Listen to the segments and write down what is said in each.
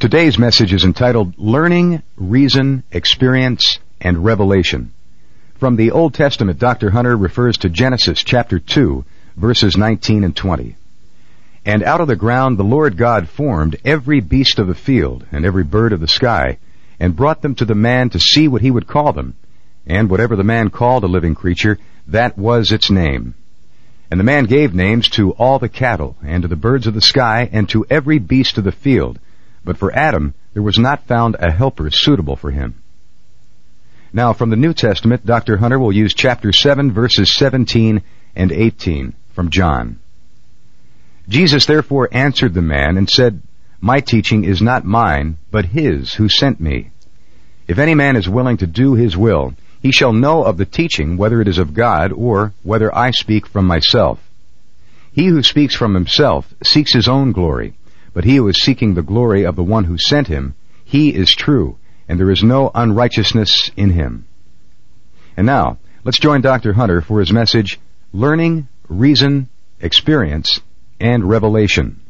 Today's message is entitled Learning, Reason, Experience, and Revelation. From the Old Testament, Dr. Hunter refers to Genesis chapter 2, verses 19 and 20. And out of the ground the Lord God formed every beast of the field and every bird of the sky, and brought them to the man to see what he would call them. And whatever the man called a living creature, that was its name. And the man gave names to all the cattle, and to the birds of the sky, and to every beast of the field. But for Adam there was not found a helper suitable for him. Now from the New Testament, Dr. Hunter will use chapter 7 verses 17 and 18 from John. Jesus therefore answered the man and said, My teaching is not mine, but his who sent me. If any man is willing to do his will, he shall know of the teaching whether it is of God or whether I speak from myself. He who speaks from himself seeks his own glory, but he who is seeking the glory of the one who sent him, he is true, and there is no unrighteousness in him. And now, let's join Dr. Hunter for his message, Learning, Reason, Experience, and Revelation.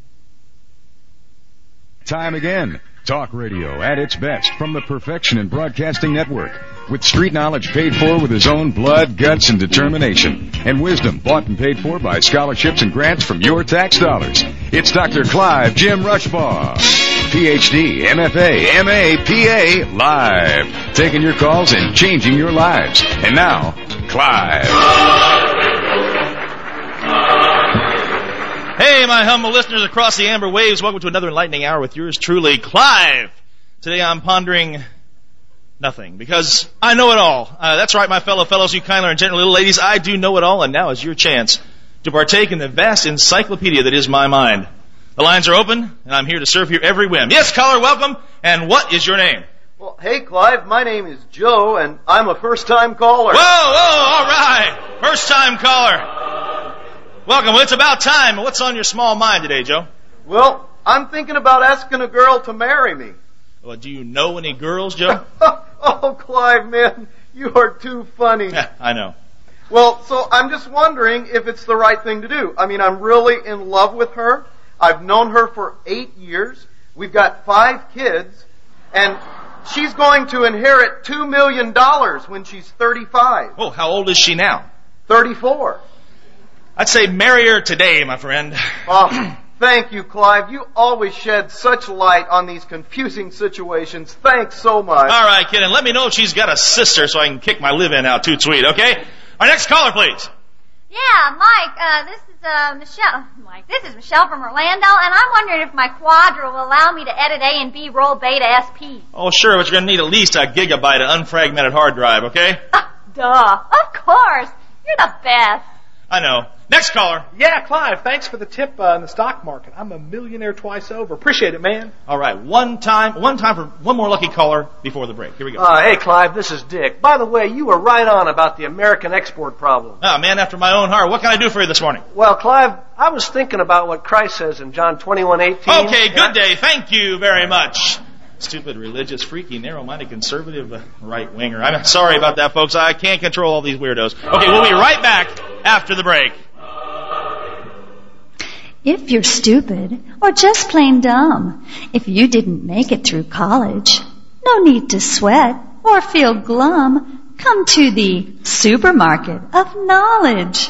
Time again. Talk radio at its best from the Perfection in Broadcasting Network. With street knowledge paid for with his own blood, guts, and determination. And wisdom bought and paid for by scholarships and grants from your tax dollars. It's Dr. Clive Jim Rushbaugh. PhD, MFA, MA, PA, live. Taking your calls and changing your lives. And now, Clive. Hey, my humble listeners across the amber waves, welcome to another enlightening hour with yours truly, Clive. Today I'm pondering nothing because I know it all. Uh, that's right, my fellow fellows, you kindler and gentle little ladies. I do know it all, and now is your chance to partake in the vast encyclopedia that is my mind. The lines are open, and I'm here to serve your every whim. Yes, caller, welcome. And what is your name? Well, hey, Clive, my name is Joe, and I'm a first-time caller. Whoa, whoa, all right. First-time caller. Welcome. Well, it's about time. What's on your small mind today, Joe? Well, I'm thinking about asking a girl to marry me. Well, do you know any girls, Joe? oh, Clive, man, you are too funny. Yeah, I know. Well, so I'm just wondering if it's the right thing to do. I mean, I'm really in love with her. I've known her for eight years. We've got five kids, and she's going to inherit two million dollars when she's 35. Oh, how old is she now? 34. I'd say marry her today, my friend. Oh, thank you, Clive. You always shed such light on these confusing situations. Thanks so much. All right, kid, and let me know if she's got a sister so I can kick my live in out too sweet, okay? Our next caller, please. Yeah, Mike, uh, this is, uh, Michelle. Mike, this is Michelle from Orlando, and I'm wondering if my Quadra will allow me to edit A and B roll beta SP. Oh, sure, but you're gonna need at least a gigabyte of unfragmented hard drive, okay? Duh. Of course. You're the best. I know. Next caller. Yeah, Clive, thanks for the tip uh, in the stock market. I'm a millionaire twice over. Appreciate it, man. All right, one time, one time for one more lucky caller before the break. Here we go. Uh, hey, Clive, this is Dick. By the way, you were right on about the American export problem. Ah, man after my own heart. What can I do for you this morning? Well, Clive, I was thinking about what Christ says in John 21:18. Okay, good day. Thank you very much. Stupid, religious, freaky, narrow-minded, conservative uh, right-winger. I'm sorry about that, folks. I can't control all these weirdos. Okay, we'll be right back after the break. If you're stupid or just plain dumb, if you didn't make it through college, no need to sweat or feel glum. Come to the supermarket of knowledge.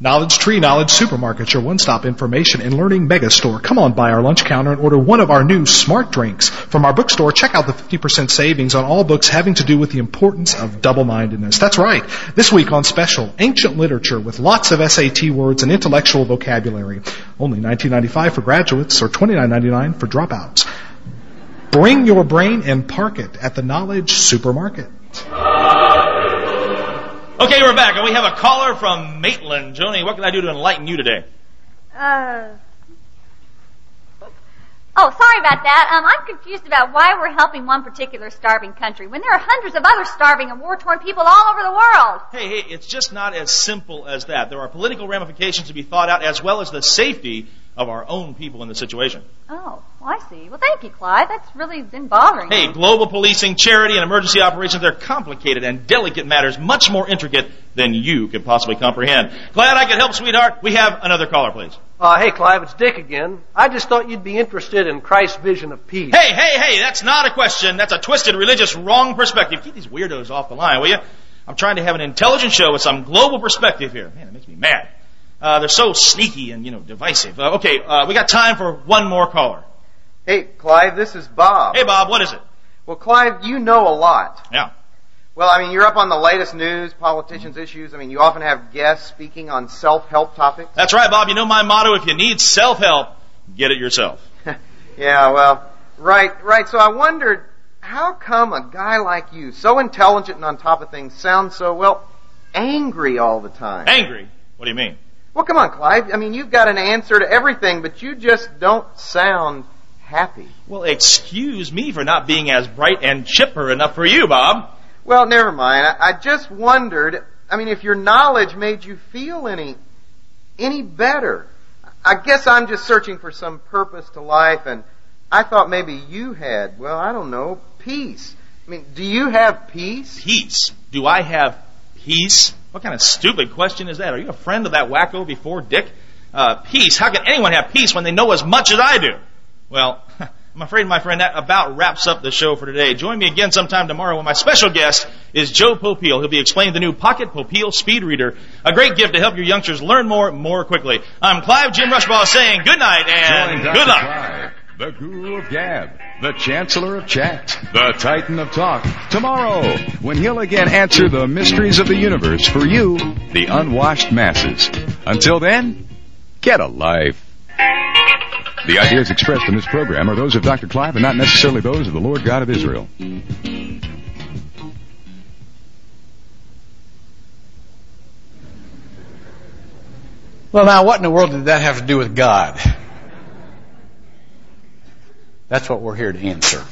Knowledge Tree Knowledge Supermarket, your one-stop information and learning mega store. Come on by our lunch counter and order one of our new smart drinks. From our bookstore, check out the 50% savings on all books having to do with the importance of double-mindedness. That's right. This week on special, ancient literature with lots of SAT words and intellectual vocabulary. Only $19.95 for graduates or $29.99 for dropouts. Bring your brain and park it at the Knowledge Supermarket. Okay, we're back, and we have a caller from Maitland. Joni, what can I do to enlighten you today? Uh. Oh, sorry about that. Um, I'm confused about why we're helping one particular starving country when there are hundreds of other starving and war-torn people all over the world. Hey, hey, it's just not as simple as that. There are political ramifications to be thought out, as well as the safety of our own people in the situation. Oh, well, I see. Well, thank you, Clyde. That's really been bothering Hey, me. Hey, global policing, charity, and emergency operations, they're complicated and delicate matters, much more intricate than you could possibly comprehend. Glad I could help, sweetheart. We have another caller, please. Uh, hey, Clive, it's Dick again. I just thought you'd be interested in Christ's vision of peace. Hey, hey, hey, that's not a question. That's a twisted, religious, wrong perspective. Keep these weirdos off the line, will you? I'm trying to have an intelligent show with some global perspective here. Man, it makes me mad. Uh, they're so sneaky and, you know, divisive. Uh, okay, uh, we got time for one more caller. Hey, Clive, this is Bob. Hey, Bob, what is it? Well, Clive, you know a lot. Yeah. Well, I mean, you're up on the latest news, politicians' issues. I mean, you often have guests speaking on self-help topics. That's right, Bob. You know my motto, if you need self-help, get it yourself. yeah, well, right, right. So I wondered, how come a guy like you, so intelligent and on top of things, sounds so, well, angry all the time? Angry? What do you mean? Well, come on, Clive. I mean, you've got an answer to everything, but you just don't sound happy. Well, excuse me for not being as bright and chipper enough for you, Bob. Well, never mind. I, I just wondered, I mean, if your knowledge made you feel any, any better. I guess I'm just searching for some purpose to life and I thought maybe you had, well, I don't know, peace. I mean, do you have peace? Peace? Do I have peace? What kind of stupid question is that? Are you a friend of that wacko before Dick? Uh, peace? How can anyone have peace when they know as much as I do? Well, I'm afraid, my friend, that about wraps up the show for today. Join me again sometime tomorrow when my special guest is Joe Popeil. He'll be explaining the new Pocket Popeil Speed Reader, a great gift to help your youngsters learn more more quickly. I'm Clive Jim Rushbaugh saying good night and Join good luck. Clive, the guru of gab, the chancellor of chat, the titan of talk. Tomorrow, when he'll again answer the mysteries of the universe for you, the unwashed masses. Until then, get a life. The ideas expressed in this program are those of Dr. Clive and not necessarily those of the Lord God of Israel. Well, now, what in the world did that have to do with God? That's what we're here to answer.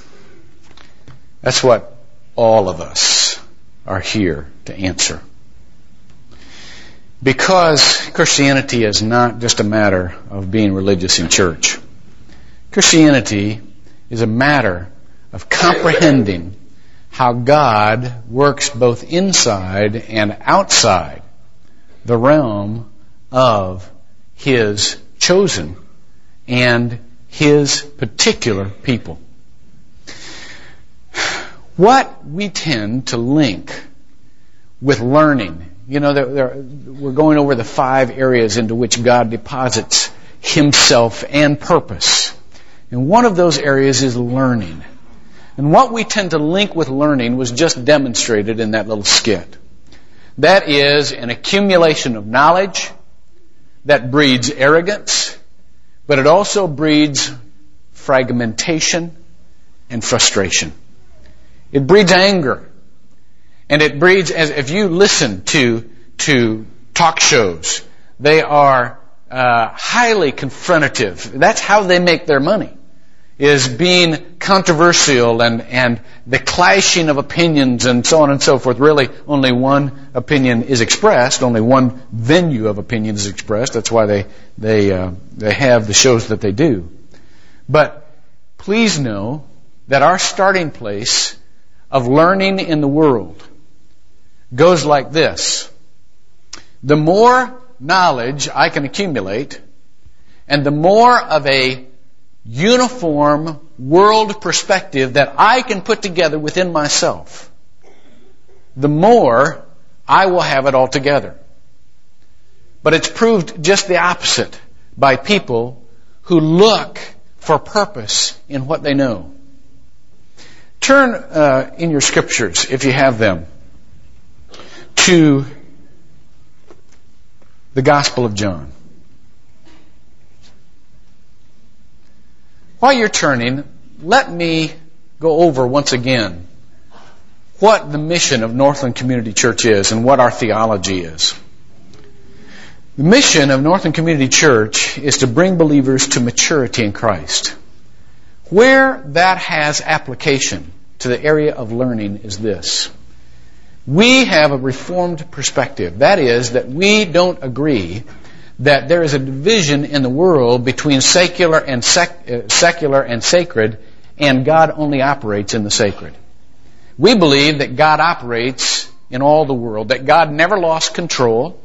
That's what all of us are here to answer. Because Christianity is not just a matter of being religious in church. Christianity is a matter of comprehending how God works both inside and outside the realm of His chosen and His particular people. What we tend to link with learning, you know, there, there, we're going over the five areas into which God deposits Himself and purpose. And one of those areas is learning. And what we tend to link with learning was just demonstrated in that little skit. That is an accumulation of knowledge that breeds arrogance, but it also breeds fragmentation and frustration. It breeds anger. And it breeds, as if you listen to, to talk shows, they are uh, highly confrontative. That's how they make their money. Is being controversial and, and the clashing of opinions and so on and so forth. Really, only one opinion is expressed. Only one venue of opinion is expressed. That's why they they uh, they have the shows that they do. But please know that our starting place of learning in the world goes like this. The more knowledge I can accumulate, and the more of a uniform world perspective that I can put together within myself, the more I will have it all together. But it's proved just the opposite by people who look for purpose in what they know. Turn uh, in your scriptures, if you have them, to the Gospel of John. While you're turning, let me go over once again what the mission of Northland Community Church is and what our theology is. The mission of Northland Community Church is to bring believers to maturity in Christ. Where that has application to the area of learning is this. We have a reformed perspective. That is, that we don't agree that there is a division in the world between secular and sec- uh, secular and sacred, and God only operates in the sacred. We believe that God operates in all the world, that God never lost control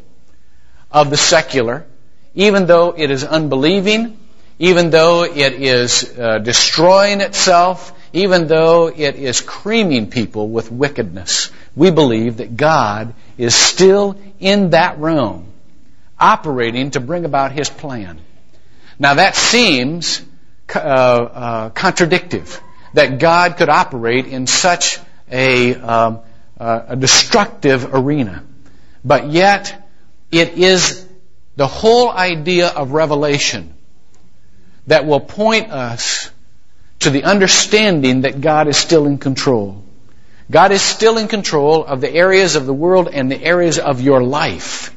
of the secular, even though it is unbelieving, even though it is uh, destroying itself, even though it is creaming people with wickedness. We believe that God is still in that realm, operating to bring about His plan. Now that seems uh, uh, contradictive, that God could operate in such a, um, uh, a destructive arena. But yet, it is the whole idea of revelation that will point us to the understanding that God is still in control. God is still in control of the areas of the world and the areas of your life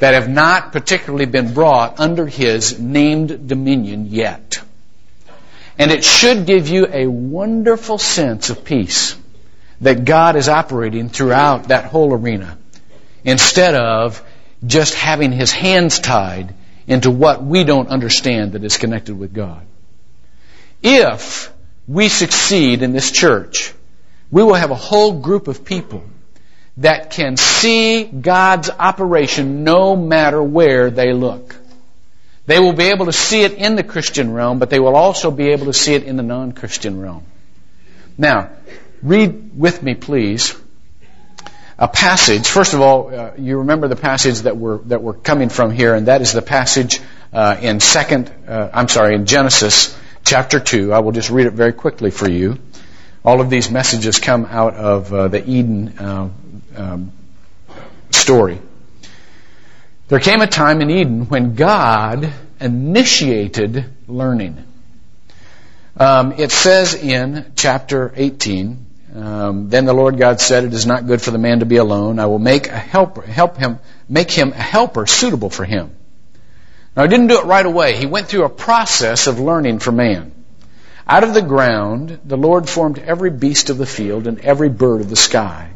that have not particularly been brought under His named dominion yet. And it should give you a wonderful sense of peace that God is operating throughout that whole arena instead of just having his hands tied into what we don't understand that is connected with God. If we succeed in this church, we will have a whole group of people that can see God's operation no matter where they look. They will be able to see it in the Christian realm, but they will also be able to see it in the non-Christian realm. Now, read with me, please, a passage. First of all, uh, you remember the passage that we're that we're coming from here, and that is the passage uh, in second. Uh, I'm sorry, in Genesis chapter two. I will just read it very quickly for you. All of these messages come out of uh, the Eden uh, story. There came a time in Eden when God initiated learning. Um, it says in chapter 18, um, then the Lord God said, "It is not good for the man to be alone. I will make a helper, help him, make him a helper suitable for him." Now, he didn't do it right away. He went through a process of learning for man. Out of the ground, the Lord formed every beast of the field and every bird of the sky,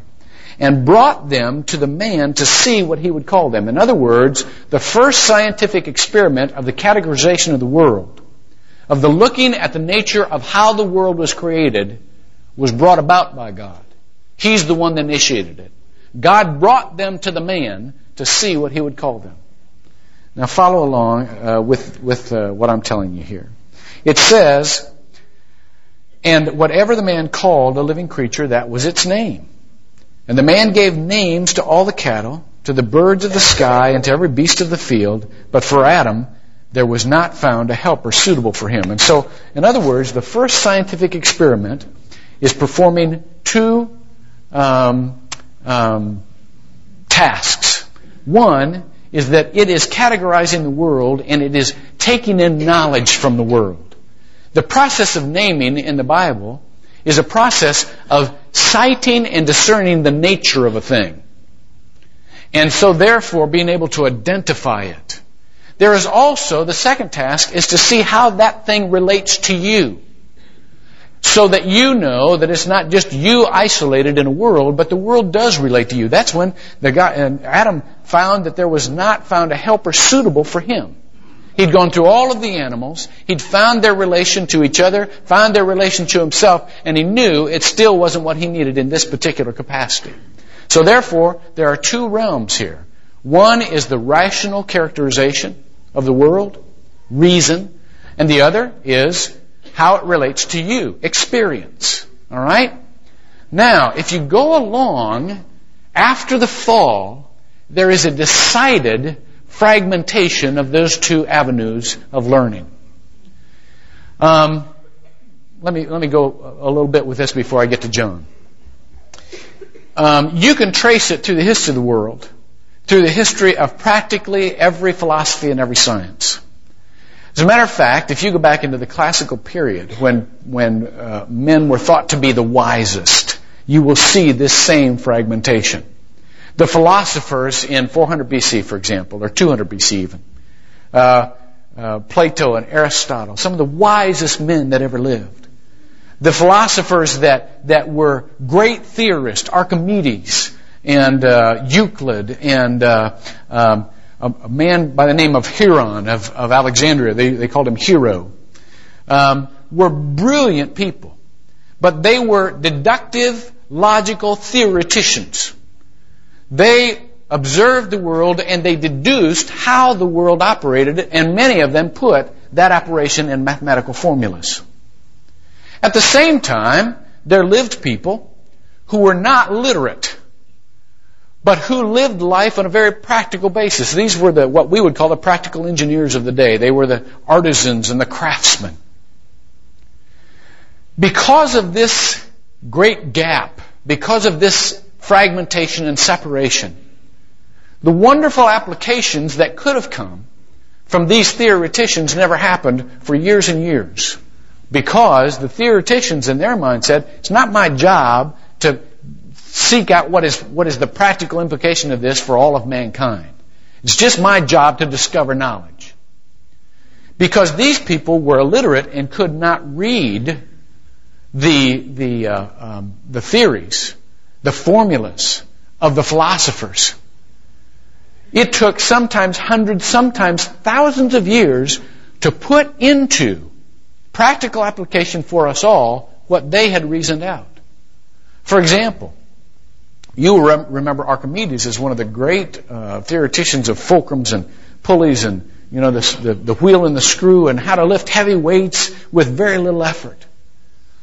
and brought them to the man to see what he would call them. In other words, the first scientific experiment of the categorization of the world, of the looking at the nature of how the world was created, was brought about by God. He's the one that initiated it. God brought them to the man to see what he would call them. Now follow along uh, with, with uh, what I'm telling you here. It says, and whatever the man called a living creature, that was its name. And the man gave names to all the cattle, to the birds of the sky, and to every beast of the field. But for Adam, there was not found a helper suitable for him. And so, in other words, the first scientific experiment is performing two um, um, tasks. One is that it is categorizing the world and it is taking in knowledge from the world. The process of naming in the Bible is a process of citing and discerning the nature of a thing. And so therefore being able to identify it. There is also, the second task is to see how that thing relates to you so that you know that it's not just you isolated in a world, but the world does relate to you. That's when the guy, and Adam found that there was not found a helper suitable for him. He'd gone through all of the animals. He'd found their relation to each other, found their relation to himself, and he knew it still wasn't what he needed in this particular capacity. So therefore, there are two realms here. One is the rational characterization of the world, reason, and the other is how it relates to you, experience. All right? Now, if you go along after the fall, there is a decided fragmentation of those two avenues of learning. Um, let me let me go a little bit with this before I get to John. Um, you can trace it through the history of the world, through the history of practically every philosophy and every science. As a matter of fact, if you go back into the classical period when, when uh, men were thought to be the wisest, you will see this same fragmentation. The philosophers in 400 BC, for example, or 200 BC even, uh, uh, Plato and Aristotle, some of the wisest men that ever lived. The philosophers that, that were great theorists, Archimedes and uh, Euclid and uh, um, a, man by the name of Hieron of, of Alexandria, they, they called him Hero, um, were brilliant people. But they were deductive, logical theoreticians. They observed the world and they deduced how the world operated, and many of them put that operation in mathematical formulas. At the same time, there lived people who were not literate, but who lived life on a very practical basis. These were the, what we would call the practical engineers of the day. They were the artisans and the craftsmen. Because of this great gap, because of this fragmentation and separation, the wonderful applications that could have come from these theoreticians never happened for years and years. Because the theoreticians in their mind said, it's not my job to seek out what is, what is the practical implication of this for all of mankind. It's just my job to discover knowledge. Because these people were illiterate and could not read the, the, uh, um, the theories, the formulas of the philosophers. It took sometimes hundreds, sometimes thousands of years to put into practical application for us all what they had reasoned out. For example, you rem- remember Archimedes as one of the great uh, theoreticians of fulcrums and pulleys and you know the, the, the wheel and the screw and how to lift heavy weights with very little effort.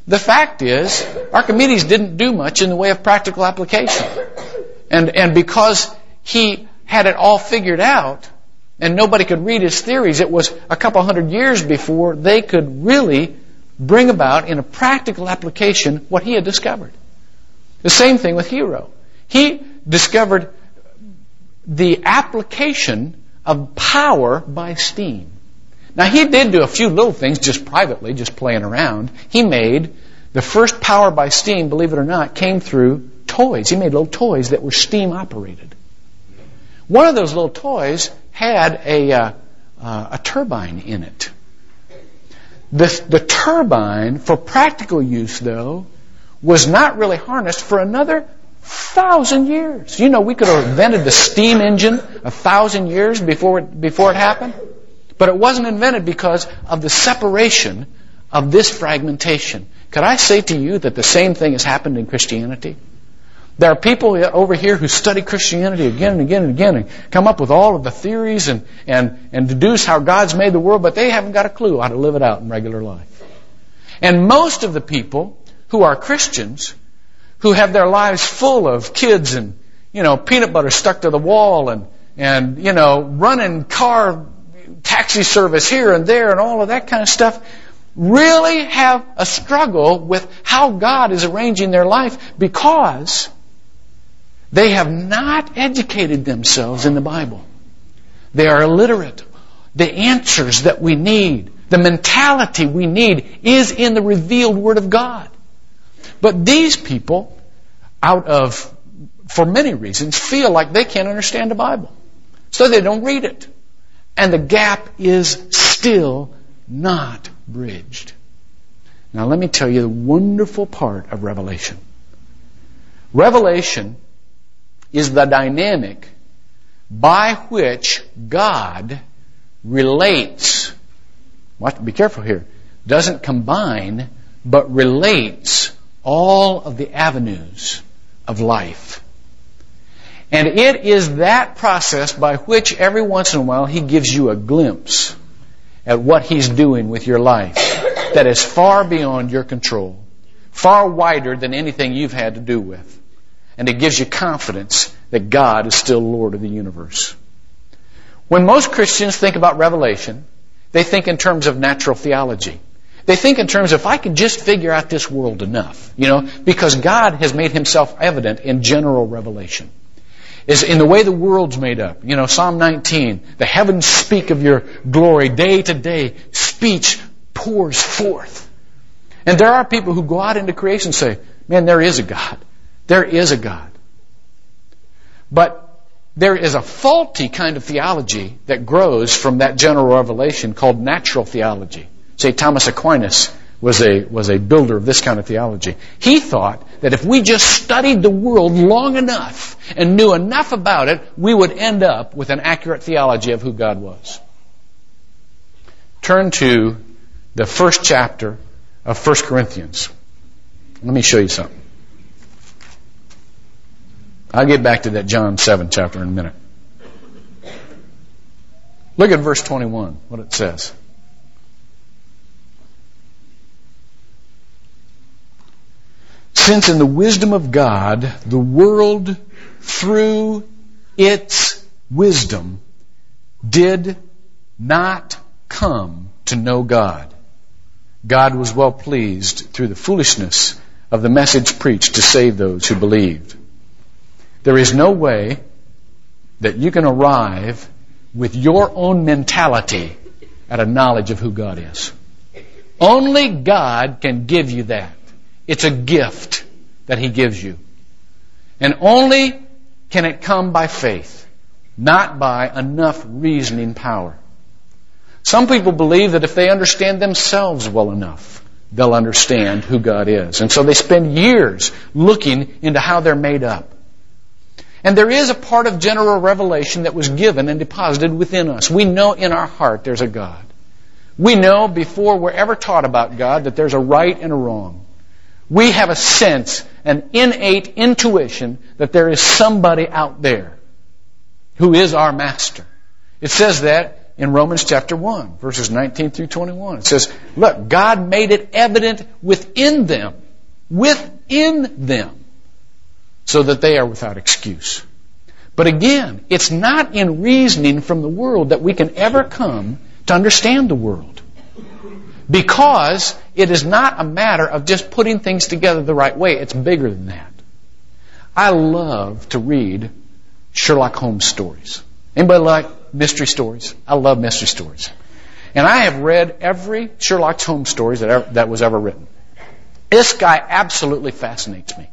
The fact is, Archimedes didn't do much in the way of practical application. And, and because he had it all figured out and nobody could read his theories, it was a couple hundred years before they could really bring about in a practical application what he had discovered. The same thing with Hero. He discovered the application of power by steam. Now he did do a few little things just privately, just playing around. He made the first power by steam, believe it or not, came through toys. He made little toys that were steam operated. One of those little toys had a, uh, uh, a turbine in it. The, the turbine, for practical use though, was not really harnessed for another thousand years. You know, we could have invented the steam engine a thousand years before it, before it happened. But it wasn't invented because of the separation of this fragmentation. Could I say to you that the same thing has happened in Christianity? There are people over here who study Christianity again and again and again and come up with all of the theories and, and, and deduce how God's made the world, but they haven't got a clue how to live it out in regular life. And most of the people who are Christians, who have their lives full of kids and, you know, peanut butter stuck to the wall and, and, you know, running car taxi service here and there and all of that kind of stuff, really have a struggle with how God is arranging their life because they have not educated themselves in the Bible. They are illiterate. The answers that we need, the mentality we need is in the revealed Word of God. But these people, out of, for many reasons, feel like they can't understand the Bible. So they don't read it. And the gap is still not bridged. Now let me tell you the wonderful part of Revelation. Revelation is the dynamic by which God relates. Watch, be careful here. Doesn't combine, but relates all of the avenues of life. And it is that process by which every once in a while He gives you a glimpse at what He's doing with your life that is far beyond your control, far wider than anything you've had to do with and it gives you confidence that God is still Lord of the universe. When most Christians think about Revelation, they think in terms of natural theology. They think in terms of if I can just figure out this world enough, you know, because God has made himself evident in general revelation. Is in the way the world's made up. You know, Psalm 19, the heavens speak of your glory day to day, speech pours forth. And there are people who go out into creation and say, man, there is a God. There is a God. But there is a faulty kind of theology that grows from that general revelation called natural theology. Say Thomas Aquinas was a, was a builder of this kind of theology. He thought that if we just studied the world long enough and knew enough about it, we would end up with an accurate theology of who God was. Turn to the first chapter of 1 Corinthians. Let me show you something. I'll get back to that John 7 chapter in a minute. Look at verse 21, what it says. Since in the wisdom of God, the world through its wisdom did not come to know God. God was well pleased through the foolishness of the message preached to save those who believed. There is no way that you can arrive with your own mentality at a knowledge of who God is. Only God can give you that. It's a gift that He gives you. And only can it come by faith, not by enough reasoning power. Some people believe that if they understand themselves well enough, they'll understand who God is. And so they spend years looking into how they're made up. And there is a part of general revelation that was given and deposited within us. We know in our heart there's a God. We know before we're ever taught about God that there's a right and a wrong. We have a sense, an innate intuition that there is somebody out there who is our master. It says that in Romans chapter 1, verses 19 through 21. It says, look, God made it evident within them, within them, so that they are without excuse. But again, it's not in reasoning from the world that we can ever come to understand the world. Because it is not a matter of just putting things together the right way. It's bigger than that. I love to read Sherlock Holmes stories. Anybody like mystery stories? I love mystery stories. And I have read every Sherlock Holmes story that, ever, that was ever written. This guy absolutely fascinates me.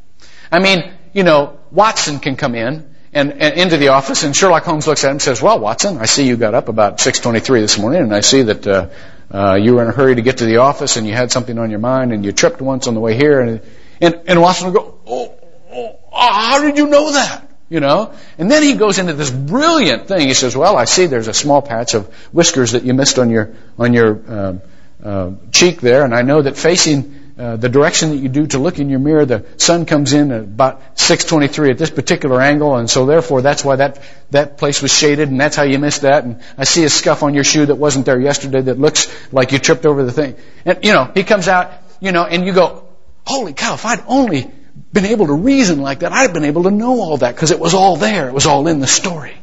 I mean, you know, Watson can come in and, and, into the office, and Sherlock Holmes looks at him and says, "Well, Watson, I see you got up about 6:23 this morning, and I see that uh, uh, you were in a hurry to get to the office, and you had something on your mind, and you tripped once on the way here." And and, and Watson will go, oh, oh, "How did you know that?" You know, and then he goes into this brilliant thing. He says, "Well, I see there's a small patch of whiskers that you missed on your on your uh, uh, cheek there, and I know that facing." Uh, the direction that you do to look in your mirror, the sun comes in at about 6:23 at this particular angle, and so therefore that's why that that place was shaded, and that's how you missed that. And I see a scuff on your shoe that wasn't there yesterday that looks like you tripped over the thing. And you know, he comes out, you know, and you go, "Holy cow! If I'd only been able to reason like that, I'd have been able to know all that because it was all there. It was all in the story."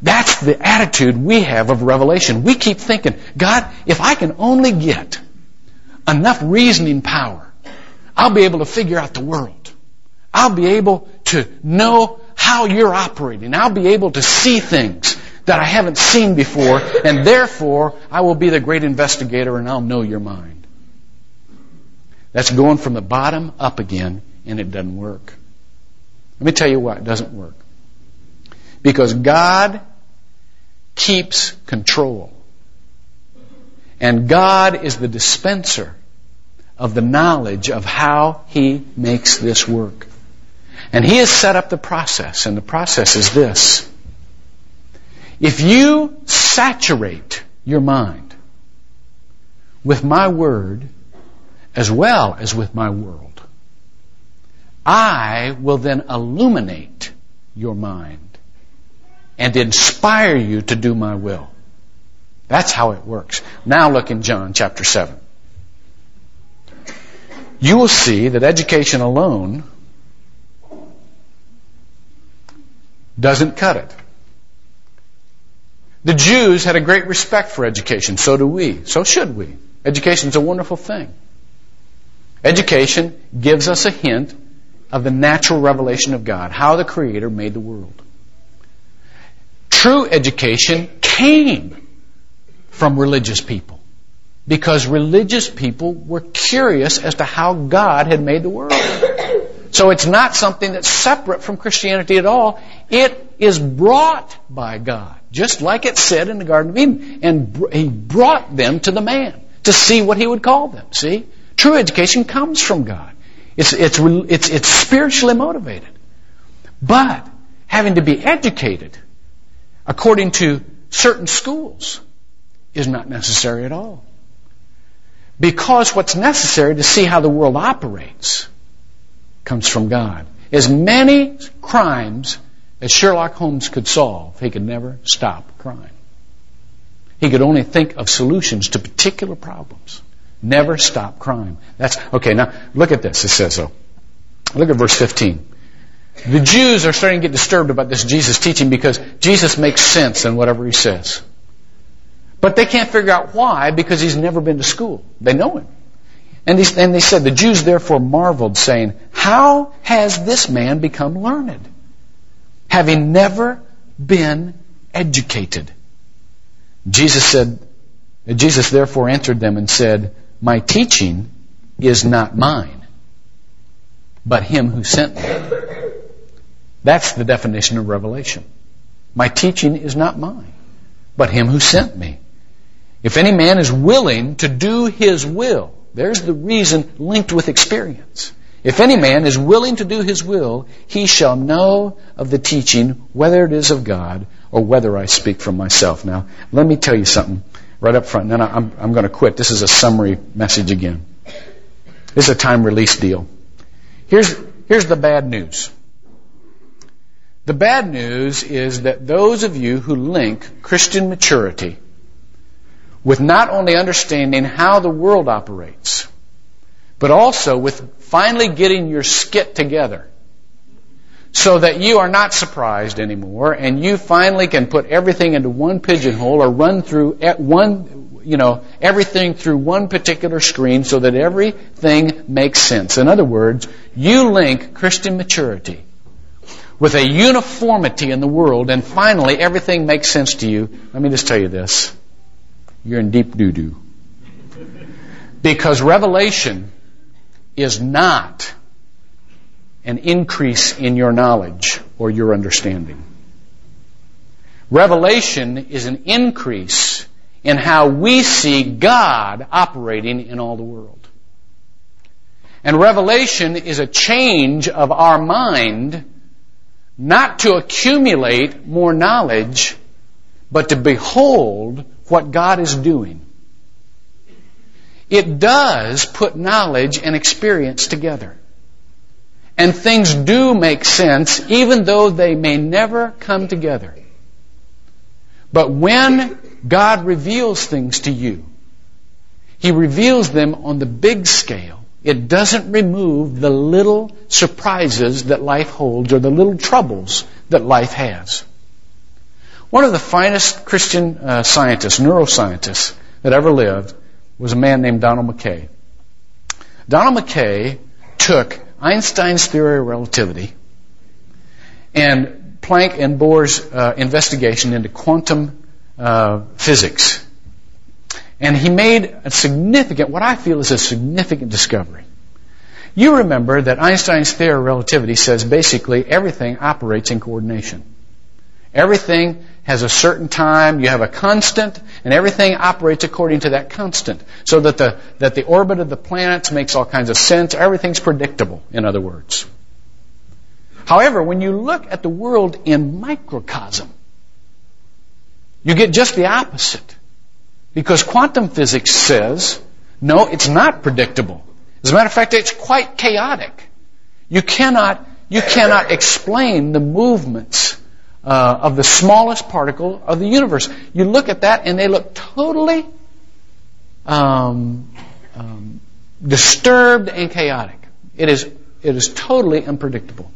That's the attitude we have of revelation. We keep thinking, God, if I can only get enough reasoning power, I'll be able to figure out the world. I'll be able to know how you're operating. I'll be able to see things that I haven't seen before, and therefore I will be the great investigator and I'll know your mind. That's going from the bottom up again, and it doesn't work. Let me tell you why it doesn't work. Because God keeps control. And God is the dispenser of the knowledge of how He makes this work. And He has set up the process, and the process is this. If you saturate your mind with my word as well as with my world, I will then illuminate your mind and inspire you to do my will. That's how it works. Now look in John chapter 7. You will see that education alone doesn't cut it. The Jews had a great respect for education. So do we. So should we. Education is a wonderful thing. Education gives us a hint of the natural revelation of God, how the Creator made the world. True education came from religious people. Because religious people were curious as to how God had made the world. So it's not something that's separate from Christianity at all. It is brought by God, just like it said in the Garden of Eden. And He brought them to the man to see what He would call them. See? True education comes from God. It's, it's, it's, it's spiritually motivated. But having to be educated according to certain schools is not necessary at all. Because what's necessary to see how the world operates comes from God. As many crimes as Sherlock Holmes could solve, he could never stop crime. He could only think of solutions to particular problems. Never stop crime. That's okay. Now look at this. It says so. Look at verse 15. The Jews are starting to get disturbed about this Jesus teaching because Jesus makes sense in whatever he says. But they can't figure out why because he's never been to school. They know him. And and they said, the Jews therefore marveled, saying, How has this man become learned, having never been educated? Jesus said, Jesus therefore answered them and said, My teaching is not mine, but him who sent me. That's the definition of revelation. My teaching is not mine, but him who sent me. If any man is willing to do his will, there's the reason linked with experience. If any man is willing to do his will, he shall know of the teaching, whether it is of God or whether I speak from myself. Now, let me tell you something right up front, then I'm, I'm going to quit. This is a summary message again. This is a time release deal. Here's, here's the bad news. The bad news is that those of you who link Christian maturity with not only understanding how the world operates, but also with finally getting your skit together so that you are not surprised anymore and you finally can put everything into one pigeonhole or run through one, you know, everything through one particular screen so that everything makes sense. In other words, you link Christian maturity with a uniformity in the world and finally everything makes sense to you. Let me just tell you this you're in deep doo doo. Because revelation is not an increase in your knowledge or your understanding. Revelation is an increase in how we see God operating in all the world. And revelation is a change of our mind not to accumulate more knowledge, but to behold what God is doing. It does put knowledge and experience together. And things do make sense even though they may never come together. But when God reveals things to you, He reveals them on the big scale. It doesn't remove the little surprises that life holds or the little troubles that life has. One of the finest Christian uh, scientists, neuroscientists that ever lived was a man named Donald MacKay. Donald MacKay took Einstein's theory of relativity and Planck and Bohr's uh, investigation into quantum uh, physics. And he made a significant, what I feel is a significant discovery. You remember that Einstein's theory of relativity says basically everything operates in coordination. Everything has a certain time, you have a constant, and everything operates according to that constant. So that the, that the orbit of the planets makes all kinds of sense. Everything's predictable, in other words. However, when you look at the world in microcosm, you get just the opposite. Because quantum physics says, no, it's not predictable. As a matter of fact, it's quite chaotic. You cannot, you cannot explain the movements uh, of the smallest particle of the universe. You look at that and they look totally um, um, disturbed and chaotic. It is, it is totally unpredictable.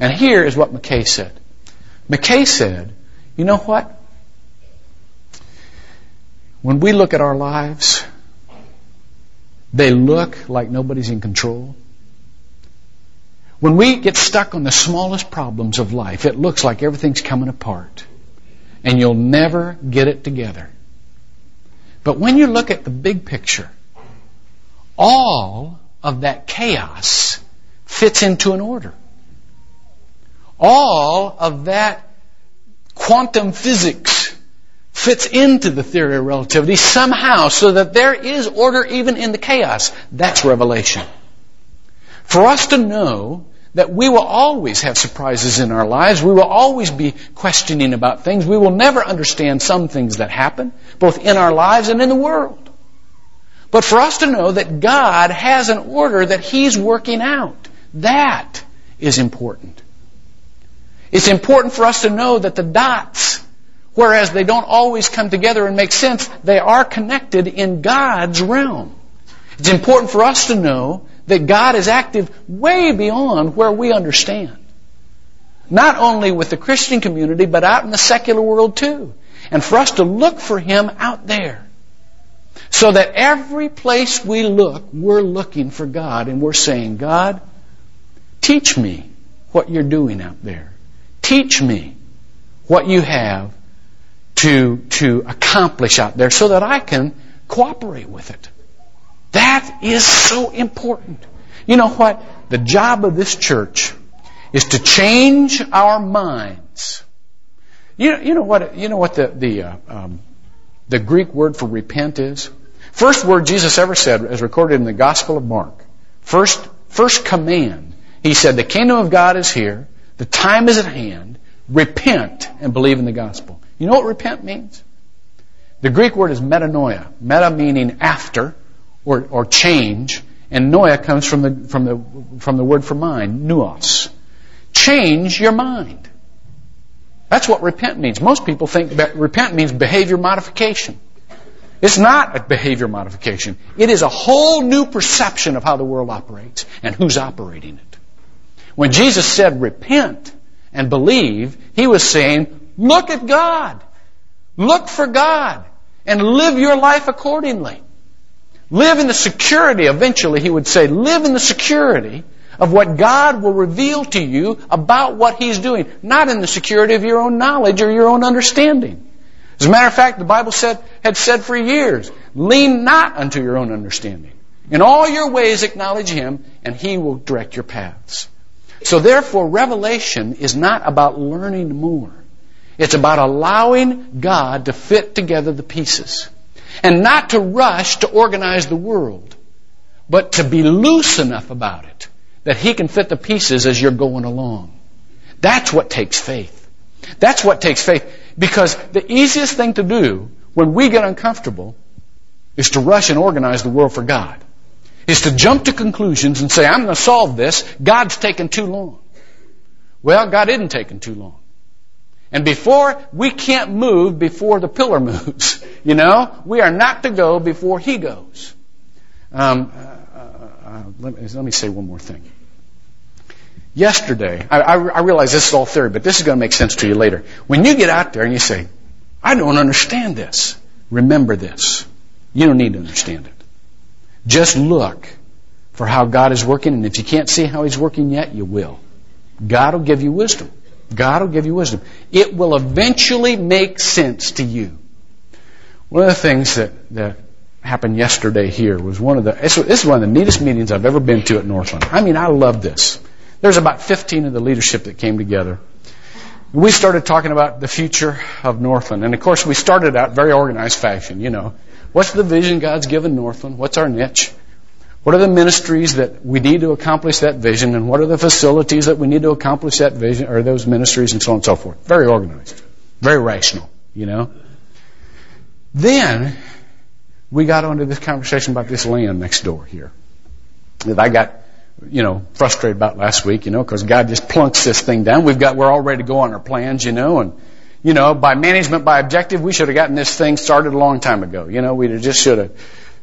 And here is what MacKay said. MacKay said, you know what? When we look at our lives, they look like nobody's in control. When we get stuck on the smallest problems of life, it looks like everything's coming apart. And you'll never get it together. But when you look at the big picture, all of that chaos fits into an order. All of that quantum physics fits into the theory of relativity somehow so that there is order even in the chaos. That's revelation. For us to know that we will always have surprises in our lives, we will always be questioning about things, we will never understand some things that happen, both in our lives and in the world. But for us to know that God has an order that He's working out, that is important. It's important for us to know that the dots, whereas they don't always come together and make sense, they are connected in God's realm. It's important for us to know that God is active way beyond where we understand. Not only with the Christian community, but out in the secular world too. And for us to look for Him out there. So that every place we look, we're looking for God and we're saying, God, teach me what you're doing out there. Teach me what you have to, to accomplish out there so that I can cooperate with it. That is so important. You know what? The job of this church is to change our minds. You know, you know what? You know what the the uh, um, the Greek word for repent is? First word Jesus ever said, as recorded in the Gospel of Mark. First first command. He said, "The kingdom of God is here. The time is at hand. Repent and believe in the gospel." You know what repent means? The Greek word is metanoia. Meta meaning after or, or change, and noia comes from the, from the, from the word for mind, nous. Change your mind. That's what repent means. Most people think that repent means behavior modification. It's not a behavior modification. It is a whole new perception of how the world operates and who's operating it. When Jesus said repent and believe, he was saying, look at God. Look for God and live your life accordingly. Live in the security, eventually he would say, live in the security of what God will reveal to you about what He's doing, not in the security of your own knowledge or your own understanding. As a matter of fact, the Bible said, had said for years, lean not unto your own understanding. In all your ways acknowledge Him, and He will direct your paths. So therefore, revelation is not about learning more. It's about allowing God to fit together the pieces. And not to rush to organize the world, but to be loose enough about it that He can fit the pieces as you're going along. That's what takes faith. That's what takes faith. Because the easiest thing to do when we get uncomfortable is to rush and organize the world for God. Is to jump to conclusions and say, I'm going to solve this. God's taken too long. Well, God isn't taking too long. And before, we can't move before the pillar moves. You know? We are not to go before He goes. Um, uh, uh, uh, let, me, let, me, say one more thing. Yesterday, I, I, I realize this is all theory, but this is going to make sense to you later. When you get out there and you say, I don't understand this, remember this. You don't need to understand it. Just look for how God is working, and if you can't see how He's working yet, you will. God will give you wisdom. God will give you wisdom. It will eventually make sense to you. One of the things that, that happened yesterday here was one of the, this is one of the neatest meetings I've ever been to at Northland. I mean, I love this. There's about 15 of the leadership that came together. We started talking about the future of Northland. And of course, we started out very organized fashion, you know. What's the vision God's given Northland? What's our niche? What are the ministries that we need to accomplish that vision, and what are the facilities that we need to accomplish that vision, or those ministries, and so on and so forth? Very organized, very rational, you know. Then we got onto this conversation about this land next door here that I got, you know, frustrated about last week, you know, because God just plunks this thing down. We've got, we're all ready to go on our plans, you know, and you know, by management, by objective, we should have gotten this thing started a long time ago. You know, we just should have,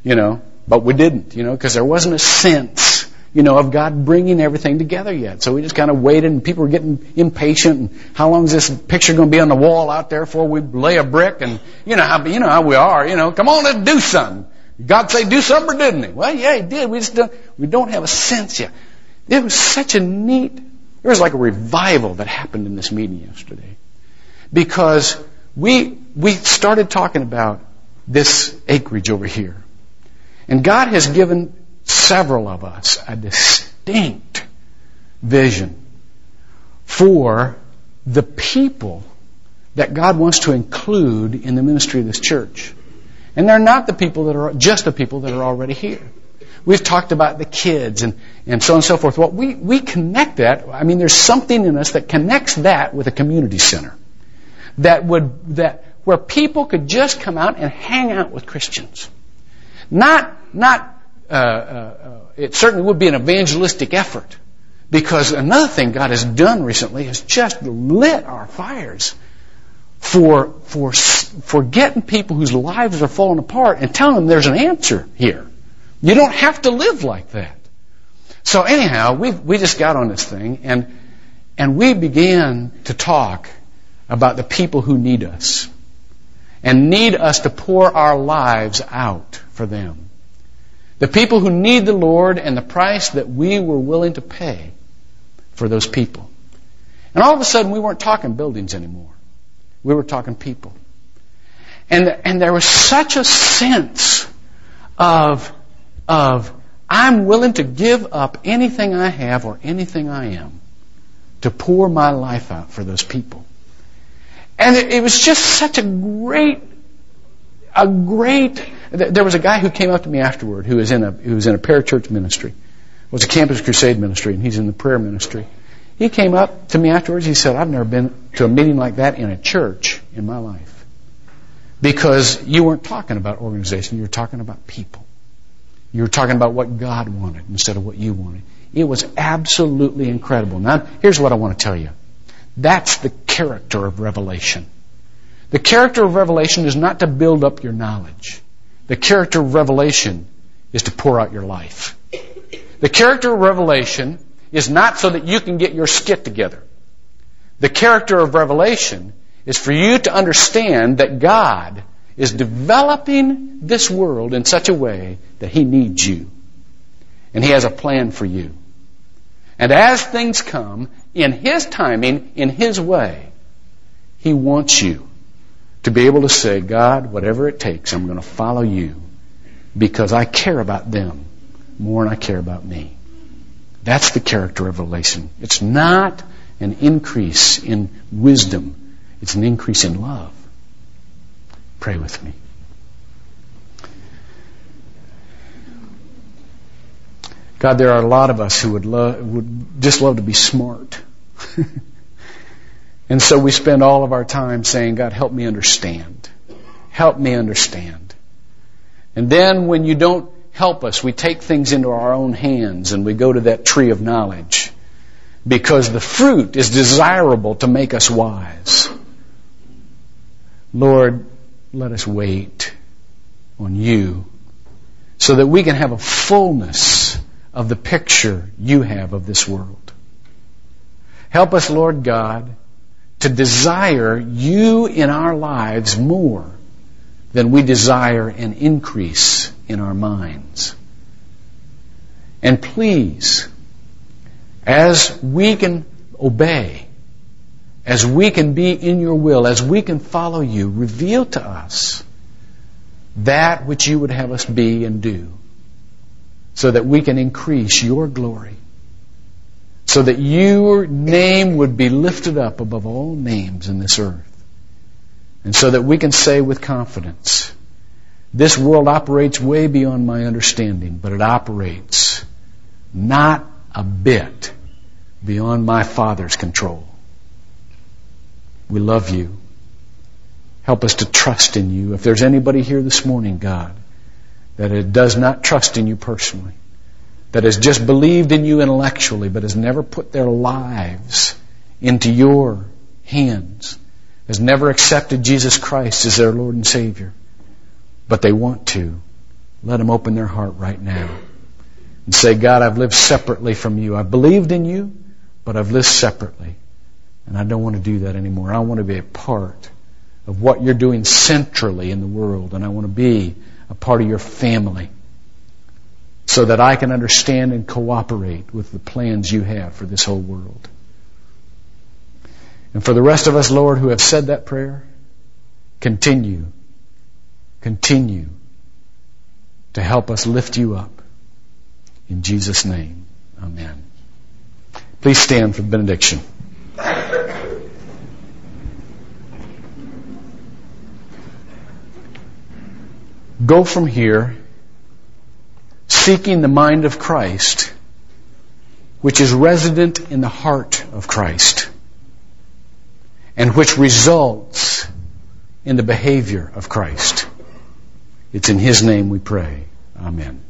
you know, but we didn't, you know, because there wasn't a sense, you know, of God bringing everything together yet. So we just kind of waited and people were getting impatient. And how long is this picture going to be on the wall out there before we lay a brick? And you know how, you know how we are, you know, come on, let's do something. God say do something didn't he? Well, yeah, he did. We just don't, we don't have a sense yet. It was such a neat, there was like a revival that happened in this meeting yesterday. Because we, we started talking about this acreage over here. And God has given several of us a distinct vision for the people that God wants to include in the ministry of this church. And they're not the people that are just the people that are already here. We've talked about the kids and, and so on and so forth. Well, we, we connect that. I mean, there's something in us that connects that with a community center. That would, that, where people could just come out and hang out with Christians. Not, not, uh, uh, it certainly would be an evangelistic effort. Because another thing God has done recently is just lit our fires for, for, for getting people whose lives are falling apart and telling them there's an answer here. You don't have to live like that. So anyhow, we, we just got on this thing and, and we began to talk about the people who need us and need us to pour our lives out for them. The people who need the Lord and the price that we were willing to pay for those people. And all of a sudden, we weren't talking buildings anymore. We were talking people. And, and there was such a sense of, of, I'm willing to give up anything I have or anything I am to pour my life out for those people. And it, it was just such a great, a great, there was a guy who came up to me afterward who was in a, who was in a parachurch ministry was a campus crusade ministry, and he's in the prayer ministry. He came up to me afterwards. He said, I've never been to a meeting like that in a church in my life. Because you weren't talking about organization, you were talking about people. You were talking about what God wanted instead of what you wanted. It was absolutely incredible. Now, here's what I want to tell you. That's the character of revelation. The character of revelation is not to build up your knowledge. The character of revelation is to pour out your life. The character of revelation is not so that you can get your skit together. The character of revelation is for you to understand that God is developing this world in such a way that He needs you. And He has a plan for you. And as things come, in His timing, in His way, He wants you to be able to say, God, whatever it takes, I'm going to follow you because I care about them more than I care about me. That's the character of revelation. It's not an increase in wisdom. It's an increase in love. Pray with me. God, there are a lot of us who would, love, would just love to be smart. and so we spend all of our time saying, God, help me understand. Help me understand. And then when you don't help us. We take things into our own hands and we go to that tree of knowledge because the fruit is desirable to make us wise. Lord, let us wait on you so that we can have a fullness of the picture you have of this world. Help us, Lord God, to desire you in our lives more than we desire an increase in our minds. And please, as we can obey, as we can be in your will, as we can follow you, reveal to us that which you would have us be and do, so that we can increase your glory, so that your name would be lifted up above all names in this earth, and so that we can say with confidence, this world operates way beyond my understanding, but it operates not a bit beyond my Father's control. We love you. Help us to trust in you. If there's anybody here this morning, God, that it does not trust in you personally, that has just believed in you intellectually, but has never put their lives into your hands, has never accepted Jesus Christ as their Lord and Savior, but they want to, let them open their heart right now and say, God, I've lived separately from you. I've believed in you, but I've lived separately. And I don't want to do that anymore. I want to be a part of what you're doing centrally in the world, and I want to be a part of your family so that I can understand and cooperate with the plans you have for this whole world. And for the rest of us, Lord, who have said that prayer, continue continue to help us lift you up. In Jesus' name, amen. Please stand for benediction. Go from here seeking the mind of Christ, which is resident in the heart of Christ, and which results in the behavior of Christ. It's in His name we pray. Amen.